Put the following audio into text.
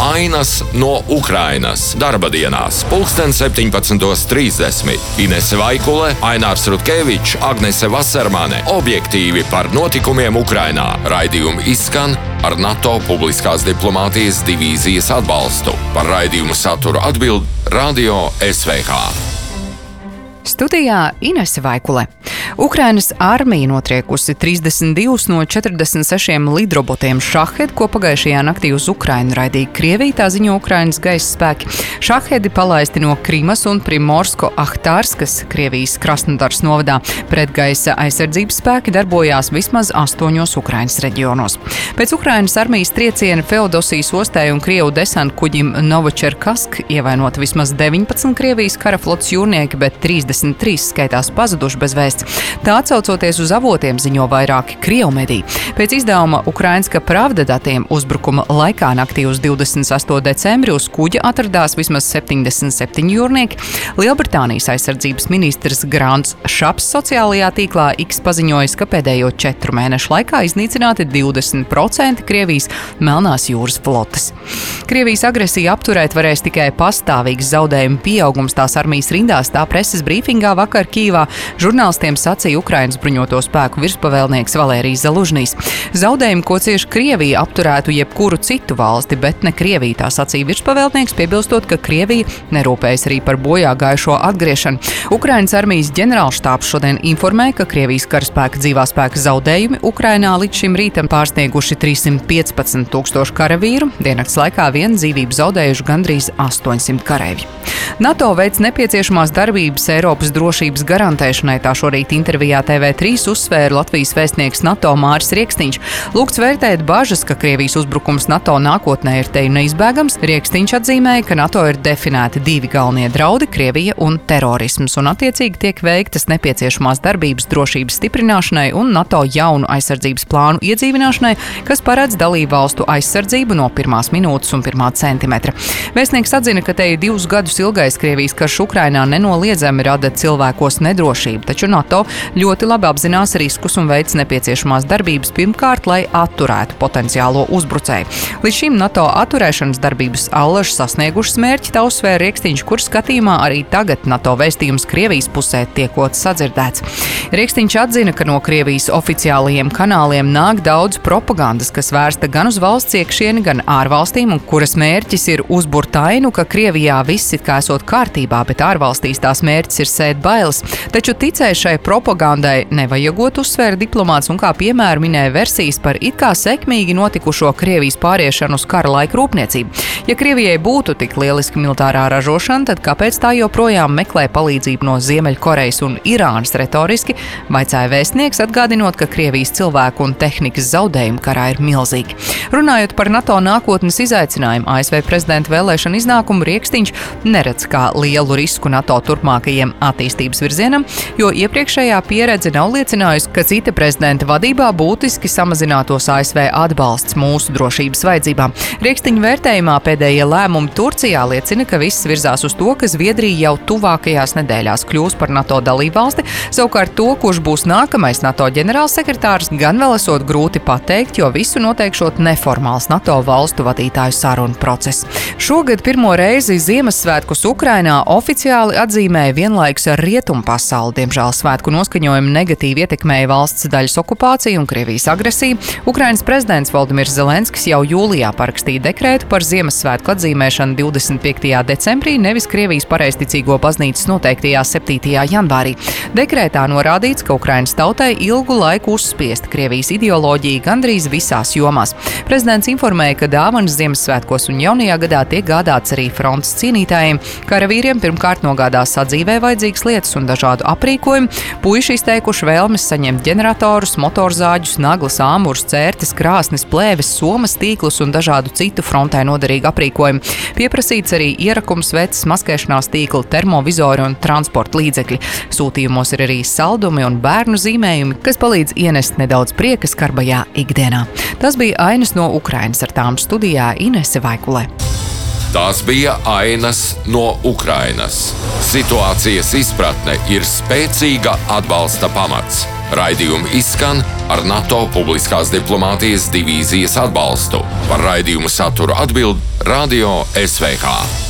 Ainas no Ukrainas darba dienās, pulksten 17.30. Inese Vaikule, Ainārs Rutkevičs, Agnese Vasarmane - objektīvi par notikumiem Ukrainā. Raidījumi izskan ar NATO publiskās diplomātijas divīzijas atbalstu. Par raidījumu saturu atbild Radio SVH. Studijā Inese Vaikule. Ukrainas armija notriekusi 32 no 46 lidrobotiem šahedi, ko pagājušajā naktī uz Ukrainu raidīja Krievija, tā ziņo Ukrainas gaisa spēki. Šahedi palaisti no Krimas un Primorsko Ahtārskas, Krievijas Krasnodars novadā. Pretgaisa aizsardzības spēki darbojās vismaz astoņos Ukrainas reģionos. Pēc Ukrainas armijas trieciena Feodosijas ostē un Krievu desantu kuģim Novočerkask ievainota vismaz 19 Krievijas karaflots jūrnieki, bet 33 skaitās pazuduši bez vēsts. Tā atsaucoties uz avotiem ziņo vairāki Krievu mediji. Pēc izdevuma Ukraiņska pravda datiem uzbrukuma laikā naktī uz 28. decembri uz kuģa atradās vismaz 77 jūrnieki. Lielbritānijas aizsardzības ministrs Grants Šaps sociālajā tīklā X paziņojis, ka pēdējo četru mēnešu laikā iznīcināti 20% Krievijas Melnās jūras flotes. Krievijas agresiju apturēt varēs tikai pastāvīgs zaudējumu pieaugums tās armijas rindās, tā preses brīfingā vakar Kīvā žurnālistiem sacīja Ukrainas bruņoto spēku virspavēlnieks Valērijas Zalužnīs. Zaudējumi, ko cieši Krievija, apturētu jebkuru citu valsti, bet ne Krieviju, tā sacīja virspavēlnieks, piebilstot, ka Krievija nerūpējas arī par bojā gājušo atgriešanu. Ukrainas armijas ģenerālštāps šodien informēja, ka Krievijas karaspēka dzīvā spēka zaudējumi Ukrainā līdz šim rītam pārsnieguši 315 tūkstošu karavīru, diennakts laikā vien dzīvību zaudējuši gandrīz 800 kareivi. NATO veids nepieciešamās darbības Eiropas drošības garantēšanai, tā šorīt intervijā TV3 uzsvēra Latvijas vēstnieks NATO Māris Rieksniņš. Lūgts vērtēt bažas, ka Krievijas uzbrukums NATO nākotnē ir te neizbēgams. Rieksniņš atzīmēja, ka NATO ir definēti divi galvenie draudi - Krievija un terorisms, un attiecīgi tiek veiktas nepieciešamās darbības drošības stiprināšanai un NATO jaunu aizsardzības plānu iedzīvināšanai, kas paredz dalību valstu aizsardzību no pirmās minūtes un pirmā centimetra. Vēstnieks atzina, ka te ir divus gadus ilgais Krievijas karš Ukrainā nenoliedzami rada cilvēkos nedrošību, taču NATO ļoti labi apzinās riskus un veids nepieciešamās darbības pirmkārt, lai atturētu potenciālo uzbrucēju. Līdz šim NATO atturēšanas darbības allaž sasniegušas mērķi, tā uzsvēra Rieksniņš, kur skatījumā arī tagad NATO vēstījums Krievijas pusē tiekot sadzirdēts. Rieksniņš atzina, ka no Krievijas oficiālajiem kanāliem nāk daudz propagandas, kas vērsta gan uz valsts iekšieni, gan ārvalstīm, un kuras mērķis ir uzburt ainu, ka Krievijā viss ir kā esot kārtībā, bet ārvalstīs tās mērķis ir sēt bailes. Taču ticēja šai propagandai nevajagot uzsvēra diplomāts un kā piemēru minēja versijas par it kā sekmīgi notikušo Krievijas pāriešanu uz kara laika rūpniecību. Ja Krievijai būtu tik lieliska militārā ražošana, tad kāpēc tā joprojām meklē palīdzību no Ziemeļkorejas un Irānas retoriski, vaicāja vēstnieks, atgādinot, ka Krievijas cilvēku un tehnikas zaudējumi karā ir milzīgi. Runājot par NATO nākotnes izaicinājumu, ASV prezidenta vēlēšana iznākumu Rieksniņš neredz kā lielu risku NATO turpmākajiem attīstības virzienam, jo iepriekšējā pieredze nav liecinājusi, ka cita prezidenta vadībā būtiski samazinātos ASV atbalsts mūsu drošības vajadzībām. Rieksniņa vērtējumā pēdējie lēmumi Turcijā liecina, ka viss virzās uz to, ka Zviedrija jau tuvākajās nedēļās kļūs par NATO dalībvalsti. Savukārt to, kurš būs nākamais NATO ģenerālsekretārs, gan vēl esot grūti pateikt, jo visu noteikšot neformāls NATO valstu vadītāju sarunu process. Šogad pirmo reizi Ziemassvētkus Ukrainā oficiāli atzīmēja vienlaikus ar rietumu pasauli. Diemžēl svētku noskaņojumi negatīvi ietekmēja valsts daļas okupāciju un Krievijas agresiju. Ukrainas prezidents Valdimirs Zelenskis jau jūlijā parakstīja dekrētu par Ziemassvētku atzīmēšanu 25. decembrī, nevis Krievijas pareizticīgo baznīcas noteiktajā 7. janvārī. Dekrētā norādīts, ka Ukrainas tautai ilgu laiku uzspiesta Krievijas ideoloģija gandrīz visās jomās. Prezidents informēja, ka dāvanas Ziemassvētkos un jaunajā gadā tiek gādāts arī frontes cīnītājiem. Karavīriem pirmkārt nogādās sadzīvē vajadzīgas lietas un dažādu aprīkojumu. Puiši izteikuši vēlmes saņemt ģeneratorus, motorzāģus, naglas, āmurus, cērtes, krāsnes, plēves, somas, tīklus un dažādu citu frontē noderīgu aprīkojumu. Pieprasīts arī ierakums, vecs, maskēšanās tīkli, termovizori un transporta līdzekļi. Sūtījumos ir arī saldumi un bērnu zīmējumi, kas palīdz ienest nedaudz prieka skarbajā ikdienā. Tas bija ainas no Ukrainas ar tām studijā Inese Vaikulē. Tās bija ainas no Ukrainas. Situācijas izpratne ir spēcīga atbalsta pamats. Raidījumi izskan ar NATO publiskās diplomātijas divīzijas atbalstu. Par raidījumu saturu atbild Radio SVH.